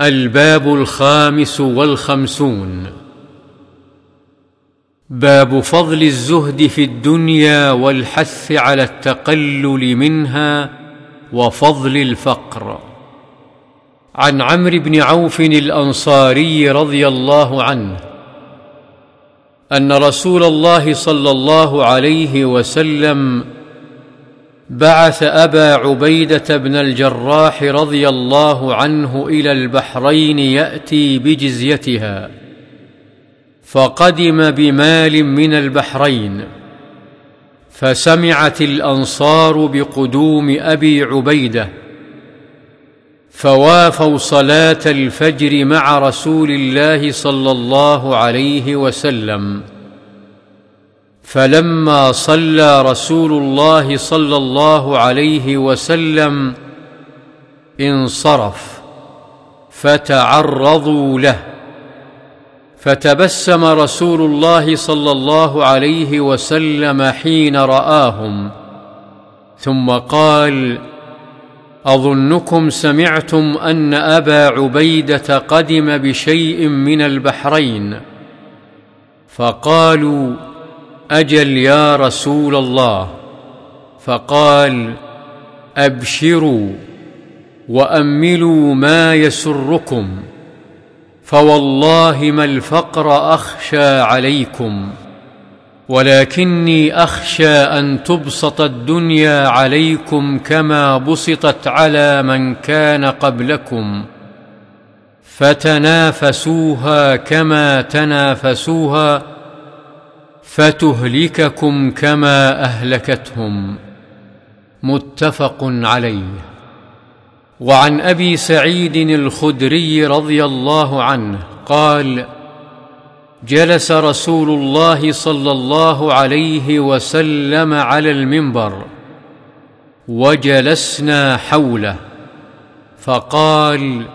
الباب الخامس والخمسون. باب فضل الزهد في الدنيا والحث على التقلل منها وفضل الفقر. عن عمرو بن عوف الأنصاري رضي الله عنه أن رسول الله صلى الله عليه وسلم بعث أبا عبيدة بن الجراح رضي الله عنه إلى البحرين يأتي بجزيتها فقدم بمال من البحرين فسمعت الأنصار بقدوم أبي عبيدة فوافوا صلاة الفجر مع رسول الله صلى الله عليه وسلم. فلما صلى رسول الله صلى الله عليه وسلم انصرف فتعرضوا له فتبسم رسول الله صلى الله عليه وسلم حين رآهم. ثم قال أظنكم سمعتم أن أبا عبيدة قدم بشيء من البحرين؟ فقالوا أجل يا رسول الله. فقال أبشروا وأملوا ما يسركم فوالله ما الفقر أخشى عليكم ولكني أخشى أن تبسط الدنيا عليكم كما بسطت على من كان قبلكم فتنافسوها كما تنافسوها فتهلككم كما أهلكتهم. متفق عليه. وعن أبي سعيد الخدري رضي الله عنه قال جلس رسول الله صلى الله عليه وسلم على المنبر وجلسنا حوله فقال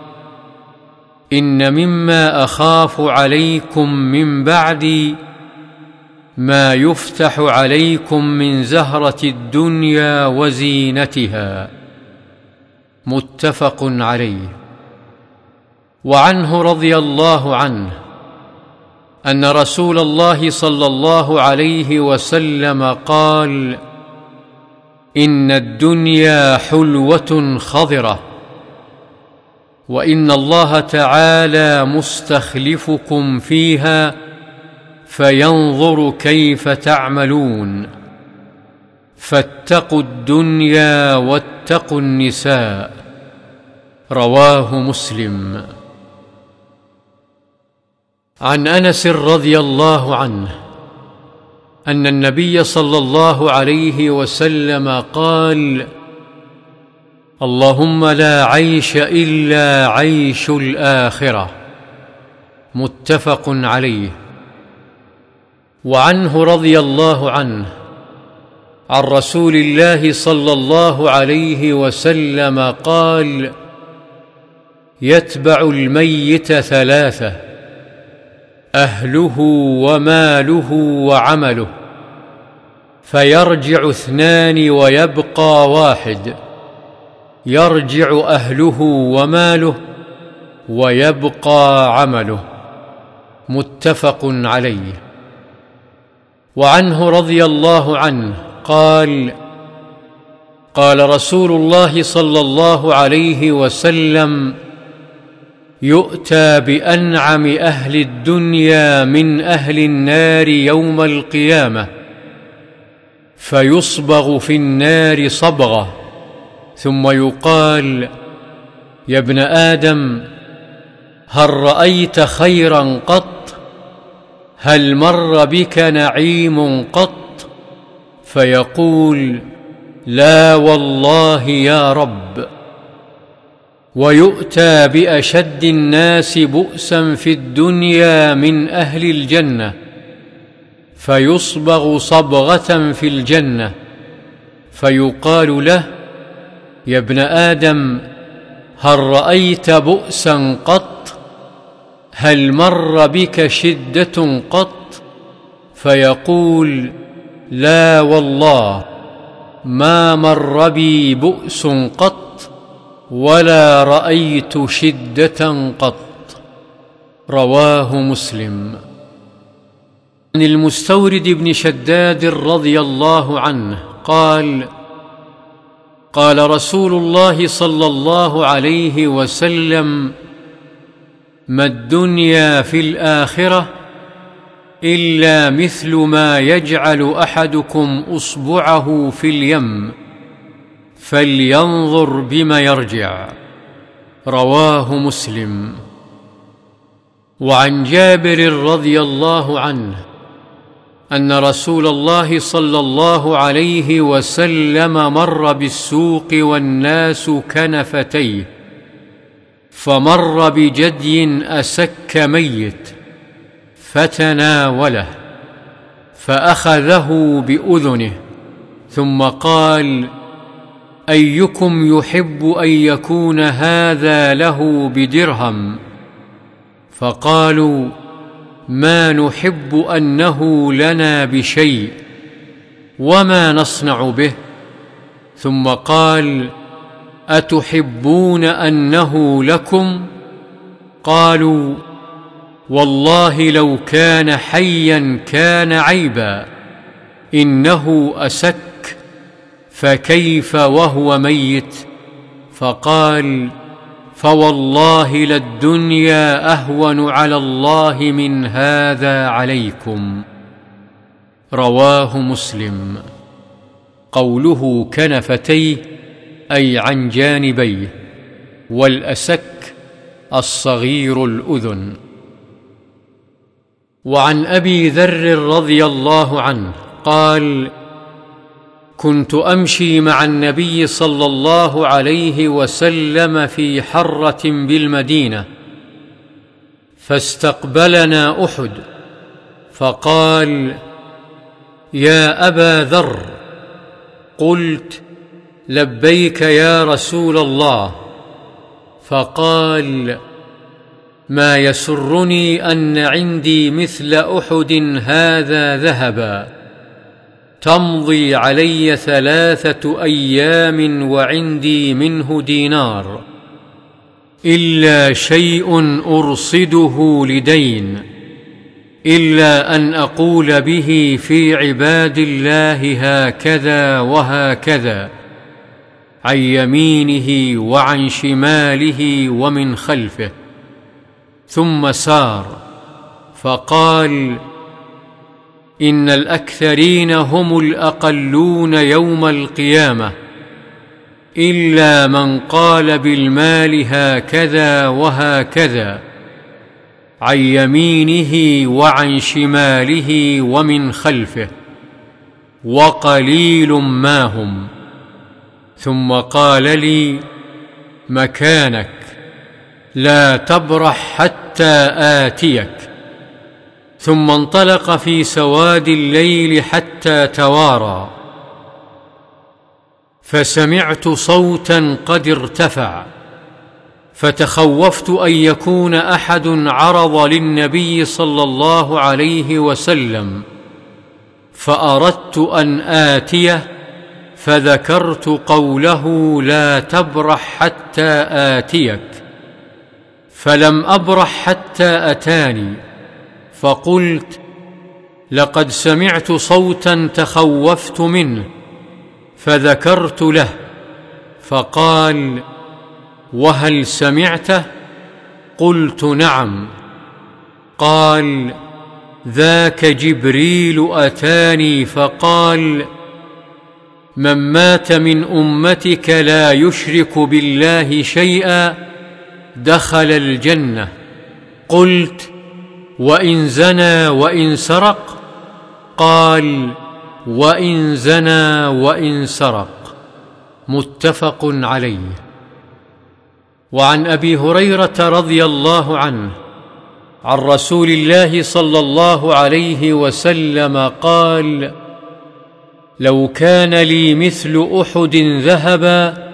إن مما أخاف عليكم من بعدي ما يفتح عليكم من زهرة الدنيا وزينتها. متفق عليه. وعنه رضي الله عنه أن رسول الله صلى الله عليه وسلم قال إن الدنيا حلوة خضرة وإن الله تعالى مستخلفكم فيها فينظر كيف تعملون فاتقوا الدنيا واتقوا النساء رواه مسلم عن أنس رضي الله عنه أن النبي صلى الله عليه وسلم قال اللهم لا عيش إلا عيش الآخرة متفق عليه. وعنه رضي الله عنه عن رسول الله صلى الله عليه وسلم قال يتبع الميت ثلاثة أهله وماله وعمله فيرجع اثنان ويبقى واحد يرجع أهله وماله ويبقى عمله. متفق عليه. وعنه رضي الله عنه قال قال رسول الله صلى الله عليه وسلم يؤتى بأنعم أهل الدنيا من أهل النار يوم القيامة فيصبغ في النار صبغة ثم يقال يا ابن آدم هل رأيت خيرا قط هل مر بك نعيم قط فيقول لا والله يا رب ويؤتى بأشد الناس بؤسا في الدنيا من أهل الجنة فيصبغ صبغة في الجنة فيقال له يا ابن آدم هل رأيت بؤسا قط هل مر بك شدة قط فيقول لا والله ما مر بي بؤس قط ولا رأيت شدة قط. رواه مسلم. عن المستورد بن شداد رضي الله عنه قال قال رسول الله صلى الله عليه وسلم ما الدنيا في الآخرة إلا مثل ما يجعل أحدكم أصبعه في اليم فلينظر بم يرجع. رواه مسلم. وعن جابر رضي الله عنه أن رسول الله صلى الله عليه وسلم مر بالسوق والناس كنفتيه. فمر بجدي أسك ميت فتناوله فأخذه بأذنه ثم قال أيكم يحب أن يكون هذا له بدرهم؟ فقالوا ما نحب أنه لنا بشيء وما نصنع به؟ ثم قال أتحبون أنه لكم؟ قالوا والله لو كان حيا كان عيبا إنه اسك فكيف وهو ميت؟ فقال فوالله للدنيا أهون على الله من هذا عليكم. رواه مسلم. قوله كنفتيه أي عن جانبيه والأسك الصغير الأذن. وعن أبي ذر رضي الله عنه قال كنت أمشي مع النبي صلى الله عليه وسلم في حرة بالمدينة فاستقبلنا أحد فقال يا أبا ذر قلت لبيك يا رسول الله فقال ما يسرني أن عندي مثل أحد هذا ذهبا تمضي علي ثلاثة أيام وعندي منه دينار إلا شيء أرصده لدين إلا أن أقول به في عباد الله هكذا وهكذا عن يمينه وعن شماله ومن خلفه. ثم سار فقال إن الأكثرين هم الأقلون يوم القيامة إلا من قال بالمال هكذا وهكذا عن يمينه وعن شماله ومن خلفه وقليل ما هم. ثم قال لي مكانك لا تبرح حتى آتيك. ثم انطلق في سواد الليل حتى توارى. فسمعت صوتا قد ارتفع فتخوفت أن يكون أحد عرض للنبي صلى الله عليه وسلم فأردت أن آتيه فذكرت قوله لا تبرح حتى آتيك فلم أبرح حتى أتاني فقلت لقد سمعت صوتا تخوفت منه فذكرت له فقال وهل سمعته؟ قلت نعم. قال ذاك جبريل أتاني فقال من مات من أمتك لا يشرك بالله شيئا دخل الجنة. قلت وإن زنى وإن سرق؟ قال وإن زنى وإن سرق. متفق عليه. وعن أبي هريرة رضي الله عنه عن رسول الله صلى الله عليه وسلم قال لو كان لي مثل أحد ذهبا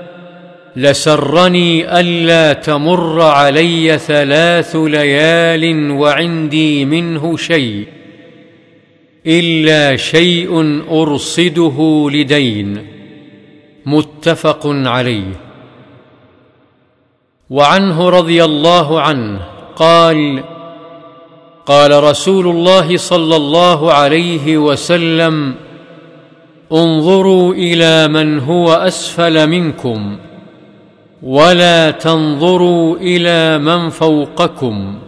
لسرني ألا تمر علي ثلاث ليال وعندي منه شيء إلا شيء أرصده لدين متفق عليه. وعنه رضي الله عنه قال قال رسول الله صلى الله عليه وسلم انظروا إلى من هو أسفل منكم ولا تنظروا إلى من فوقكم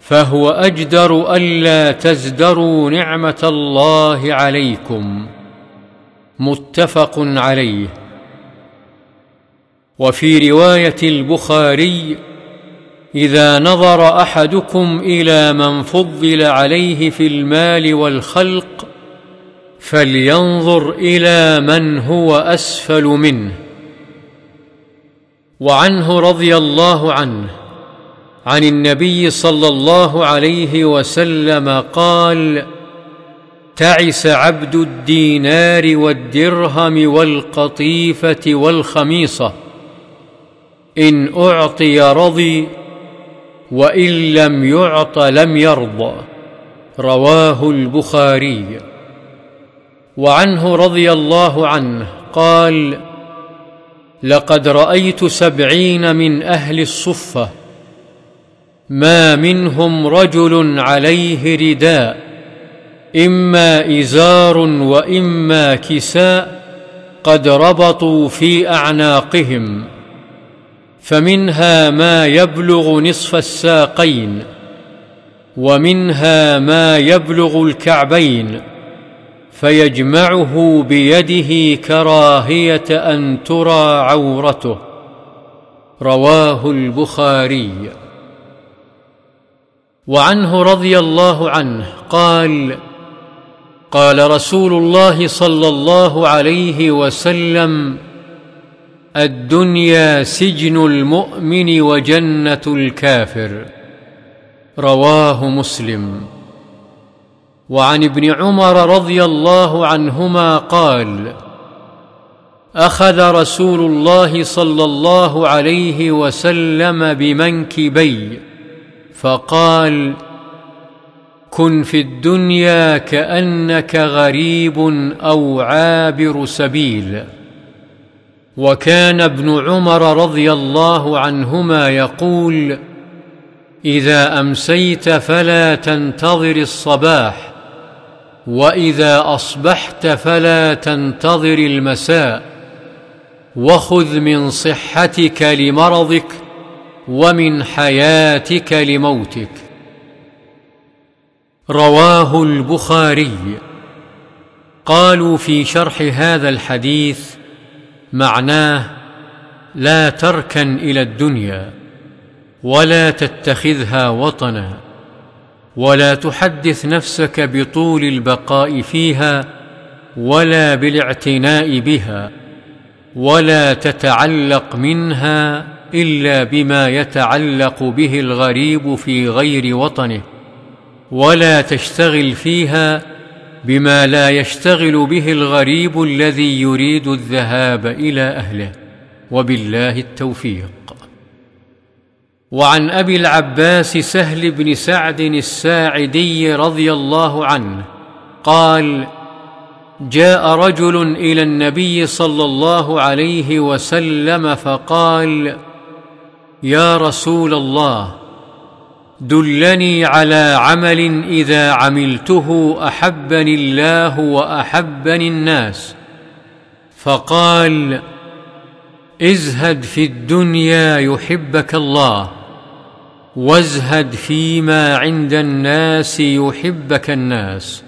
فهو أجدر ألا تزدروا نعمة الله عليكم متفق عليه. وفي رواية البخاري إذا نظر أحدكم إلى من فضل عليه في المال والخلق فلينظر إلى من هو أسفل منه. وعنه رضي الله عنه عن النبي صلى الله عليه وسلم قال تعس عبد الدينار والدرهم والقطيفة والخميصة إن أعطي رضي وإن لم يعط لم يرضى رواه البخاري. وعنه رضي الله عنه قال لقد رأيت سبعين من أهل الصفة ما منهم رجل عليه رداء إما إزار وإما كساء قد ربطوا في أعناقهم فمنها ما يبلغ نصف الساقين ومنها ما يبلغ الكعبين فيجمعه بيده كراهية أن ترى عورته. رواه البخاري. وعنه رضي الله عنه قال قال رسول الله صلى الله عليه وسلم الدنيا سجن المؤمن وجنة الكافر. رواه مسلم. وعن ابن عمر رضي الله عنهما قال أخذ رسول الله صلى الله عليه وسلم بمنكبي فقال كن في الدنيا كأنك غريب أو عابر سبيل. وكان ابن عمر رضي الله عنهما يقول إذا أمسيت فلا تنتظر الصباح وإذا أصبحت فلا تنتظر المساء وخذ من صحتك لمرضك ومن حياتك لموتك. رواه البخاري. قالوا في شرح هذا الحديث معناه لا تركن إلى الدنيا ولا تتخذها وطنا. ولا تحدث نفسك بطول البقاء فيها ولا بالاعتناء بها ولا تتعلق منها إلا بما يتعلق به الغريب في غير وطنه ولا تشتغل فيها بما لا يشتغل به الغريب الذي يريد الذهاب إلى أهله. وبالله التوفيق. وعن أبي العباس سهل بن سعد الساعدي رضي الله عنه قال جاء رجل إلى النبي صلى الله عليه وسلم فقال يا رسول الله دلني على عمل إذا عملته أحبني الله وأحبني الناس. فقال ازهد في الدنيا يحبك الله. وازهد فيما عند الناس يحبك الناس.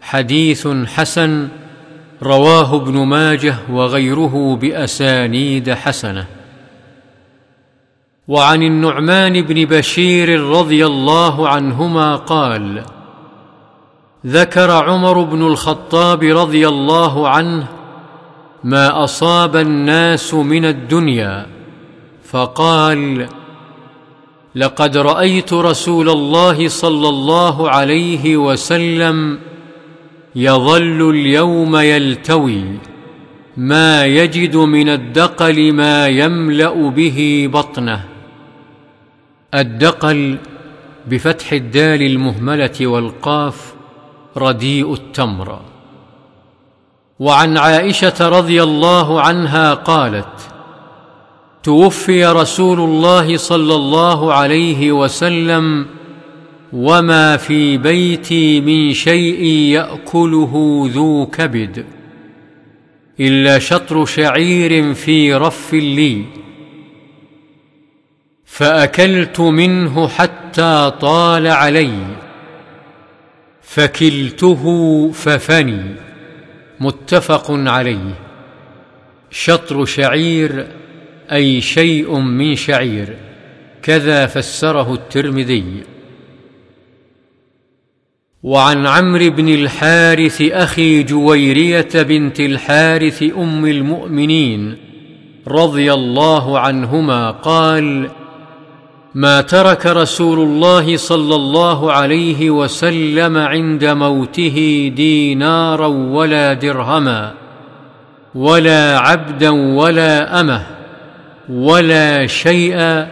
حديث حسن رواه ابن ماجه وغيره بأسانيد حسنة. وعن النعمان بن بشير رضي الله عنهما قال ذكر عمر بن الخطاب رضي الله عنه ما أصاب الناس من الدنيا فقال لقد رأيت رسول الله صلى الله عليه وسلم يظل اليوم يلتوي ما يجد من الدقل ما يملأ به بطنه. الدقل بفتح الدال المهملة والقاف رديء التمر. وعن عائشة رضي الله عنها قالت توفي رسول الله صلى الله عليه وسلم وما في بيتي من شيء يأكله ذو كبد إلا شطر شعير في رف لي. فأكلت منه حتى طال علي. فكلته ففني. متفق عليه. شطر شعير أي شيء من شعير. كذا فسره الترمذي. وعن عمرو بن الحارث أخي جويرية بنت الحارث أم المؤمنين رضي الله عنهما قال ما ترك رسول الله صلى الله عليه وسلم عند موته دينارا ولا درهما ولا عبدا ولا أمة ولا شيئا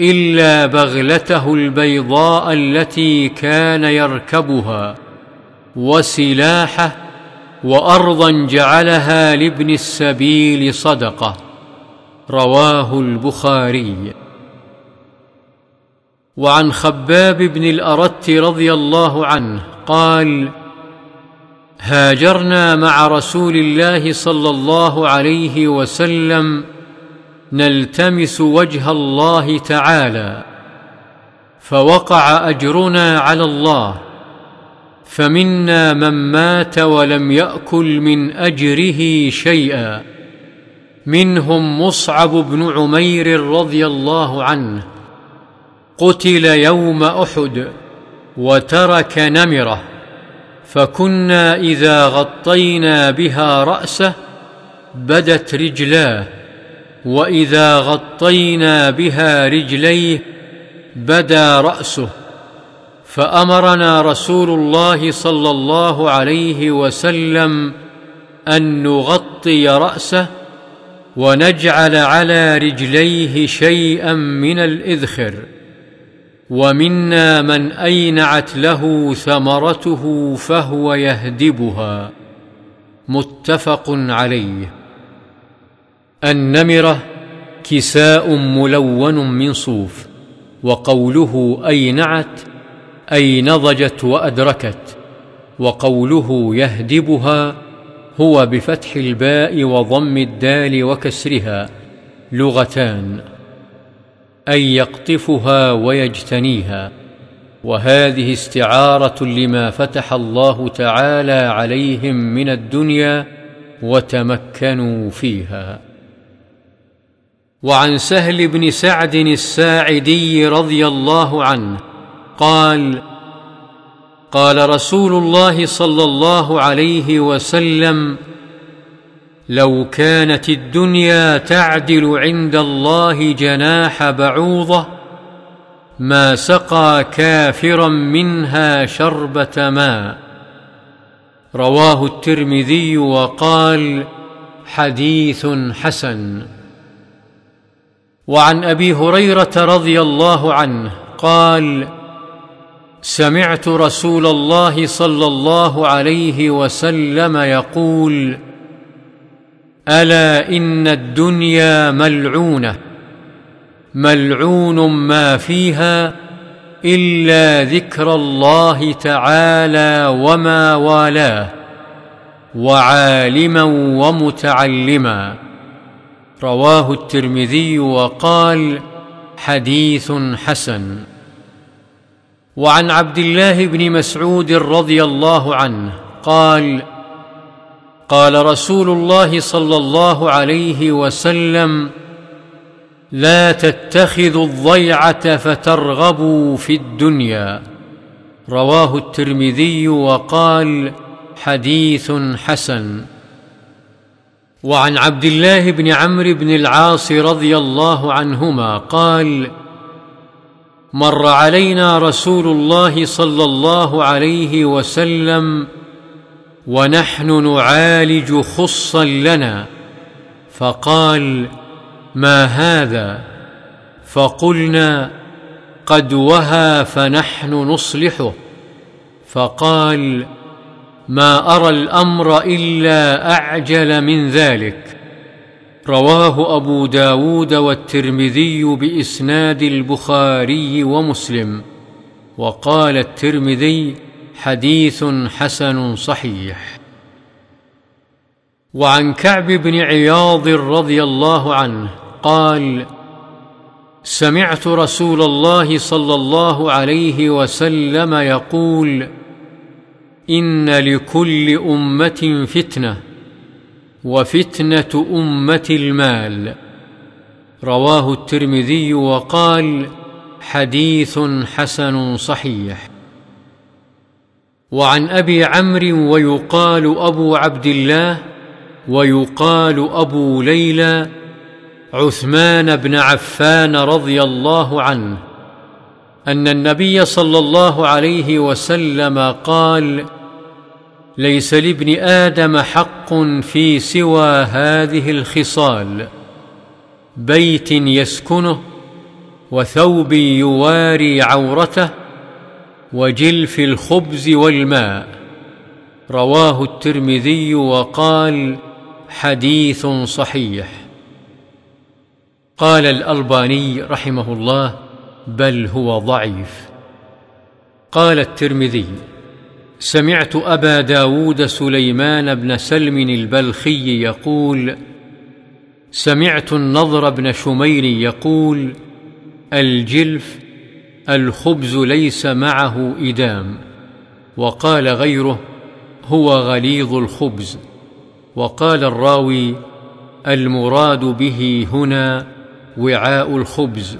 إلا بغلته البيضاء التي كان يركبها وسلاحه وأرضا جعلها لابن السبيل صدقة. رواه البخاري. وعن خباب بن الأرت رضي الله عنه قال هاجرنا مع رسول الله صلى الله عليه وسلم نلتمس وجه الله تعالى فوقع أجرنا على الله فمنا من مات ولم يأكل من أجره شيئا. منهم مصعب بن عمير رضي الله عنه قتل يوم أحد وترك نمرة فكنا إذا غطينا بها رأسه بدت رجلاه. وإذا غطينا بها رجليه بدا رأسه فأمرنا رسول الله صلى الله عليه وسلم أن نغطي رأسه ونجعل على رجليه شيئا من الإذخر ومنا من أينعت له ثمرته فهو يهدبها. متفق عليه. النمرة كساء ملون من صوف وقوله اينعت اي نضجت وأدركت وقوله يهدبها هو بفتح الباء وضم الدال وكسرها لغتان أي يقطفها ويجتنيها وهذه استعارة لما فتح الله تعالى عليهم من الدنيا وتمكنوا فيها. وعن سهل بن سعد الساعدي رضي الله عنه قال قال رسول الله صلى الله عليه وسلم لو كانت الدنيا تعدل عند الله جناح بعوضة ما سقى كافرا منها شربة ماء. رواه الترمذي وقال حديث حسن. وعن أبي هريرة رضي الله عنه قال سمعت رسول الله صلى الله عليه وسلم يقول ألا إن الدنيا ملعونة ملعون ما فيها إلا ذكر الله تعالى وما والاه وعالما ومتعلما. رواه الترمذي وقال حديث حسن. وعن عبد الله بن مسعود رضي الله عنه قال قال رسول الله صلى الله عليه وسلم لا تتخذوا الضيعة فترغبوا في الدنيا رواه الترمذي وقال حديث حسن وعن عبد الله بن عمرو بن العاص رضي الله عنهما قال مر علينا رسول الله صلى الله عليه وسلم ونحن نعالج خصا لنا فقال ما هذا؟ فقلنا قد وهى فنحن نصلحه. فقال ما أرى الأمر إلا أعجل من ذلك. رواه أبو داود والترمذي بإسناد البخاري ومسلم وقال الترمذي حديث حسن صحيح. وعن كعب بن عياض رضي الله عنه قال سمعت رسول الله صلى الله عليه وسلم يقول إن لكل أمة فتنة وفتنة أمة المال. رواه الترمذي وقال حديث حسن صحيح. وعن أبي عمرو ويقال أبو عبد الله ويقال أبو ليلى عثمان بن عفان رضي الله عنه أن النبي صلى الله عليه وسلم قال ليس لابن آدم حق في سوى هذه الخصال. بيت يسكنه وثوب يواري عورته وجلف الخبز والماء. رواه الترمذي وقال حديث صحيح. قال الألباني رحمه الله بل هو ضعيف. قال الترمذي سمعت أبا داود سليمان بن سلم البلخي يقول سمعت النضر بن شمير يقول الجلف الخبز ليس معه إدام. وقال غيره هو غليظ الخبز. وقال الراوي المراد به هنا وعاء الخبز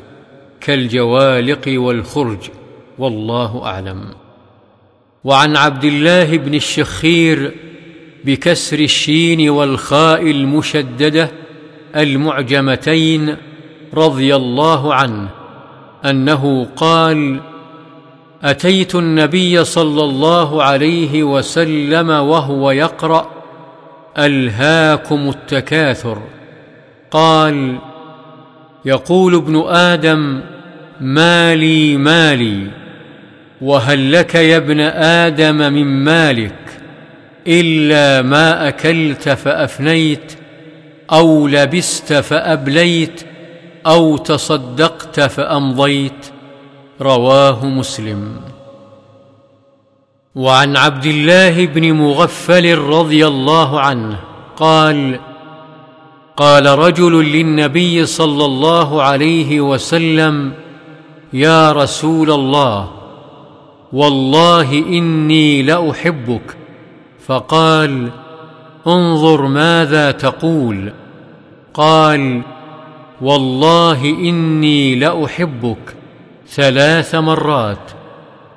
كالجوالق والخرج. والله أعلم. وعن عبد الله بن الشخير بكسر الشين والخاء المشددة المعجمتين رضي الله عنه أنه قال أتيت النبي صلى الله عليه وسلم وهو يقرأ ألهاكم التكاثر. قال يقول ابن آدم مالي مالي وهل لك يا ابن آدم من مالك إلا ما أكلت فأفنيت أو لبست فأبليت أو تصدقت فأمضيت؟ رواه مسلم. وعن عبد الله بن مغفل رضي الله عنه قال قال رجل للنبي صلى الله عليه وسلم يا رسول الله والله إني لأحبك. فقال انظر ماذا تقول. قال والله إني لأحبك ثلاث مرات.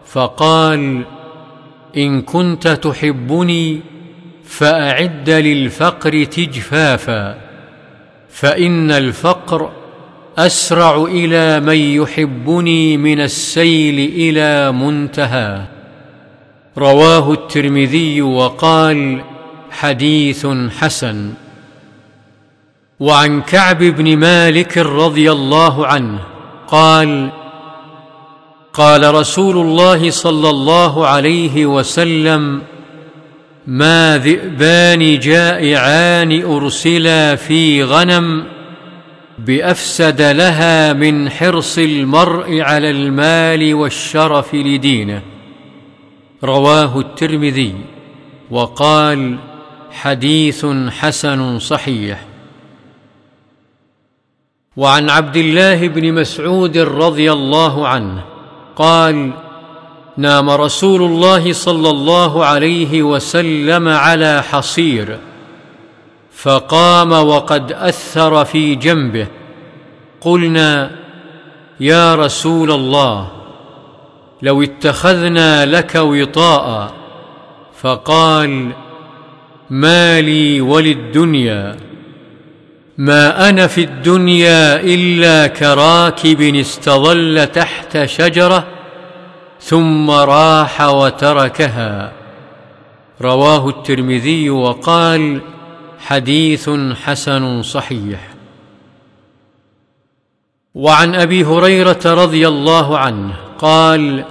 فقال إن كنت تحبني فأعد للفقر تجفافا فإن الفقر أسرع إلى من يحبني من السيل إلى منتهى. رواه الترمذي وقال حديث حسن. وعن كعب بن مالك رضي الله عنه قال قال رسول الله صلى الله عليه وسلم ما ذئبان جائعان أرسلا في غنم بأفسد لها من حرص المرء على المال والشرف لدينه. رواه الترمذي وقال حديث حسن صحيح. وعن عبد الله بن مسعود رضي الله عنه قال نام رسول الله صلى الله عليه وسلم على حصير فقام وقد أثر في جنبه. قلنا يا رسول الله لو اتخذنا لك وطاء. فقال ما لي وللدنيا. ما أنا في الدنيا إلا كراكب استظل تحت شجرة ثم راح وتركها. رواه الترمذي وقال حديث حسن صحيح. وعن أبي هريرة رضي الله عنه قال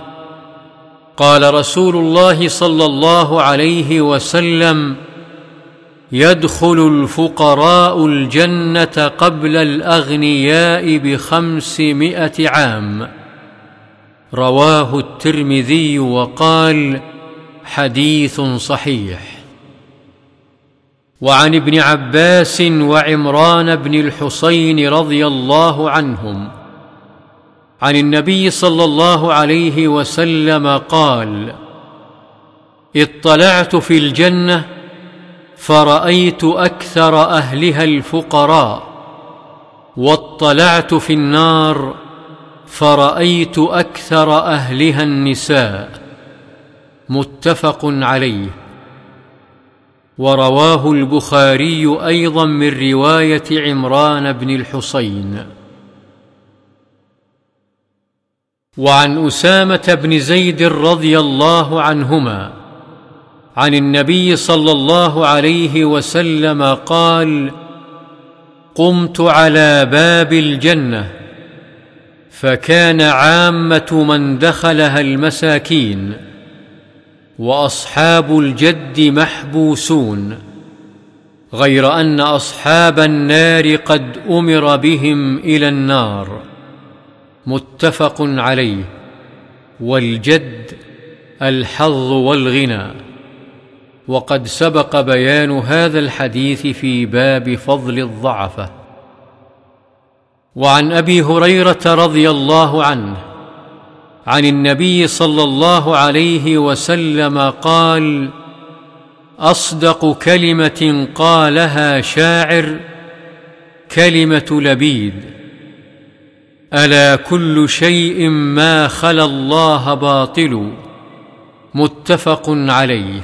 قال رسول الله صلى الله عليه وسلم يدخل الفقراء الجنة قبل الأغنياء بخمسمائة عام. رواه الترمذي وقال حديث صحيح. وعن ابن عباس وعمران بن الحصين رضي الله عنهم عن النبي صلى الله عليه وسلم قال اطلعت في الجنة فرأيت أكثر أهلها الفقراء واطلعت في النار فرأيت أكثر أهلها النساء. متفق عليه. ورواه البخاري أيضا من رواية عمران بن الحصين وعن أسامة بن زيد رضي الله عنهما عن النبي صلى الله عليه وسلم قال قمت على باب الجنة فكان عامة من دخلها المساكين وأصحاب الجد محبوسون غير أن أصحاب النار قد أمر بهم إلى النار. متفق عليه. والجد الحظ والغنى. وقد سبق بيان هذا الحديث في باب فضل الضعفة. وعن أبي هريرة رضي الله عنه عن النبي صلى الله عليه وسلم قال أصدق كلمة قالها شاعر كلمة لبيد. ألا كل شيء ما خلا الله باطل. متفق عليه.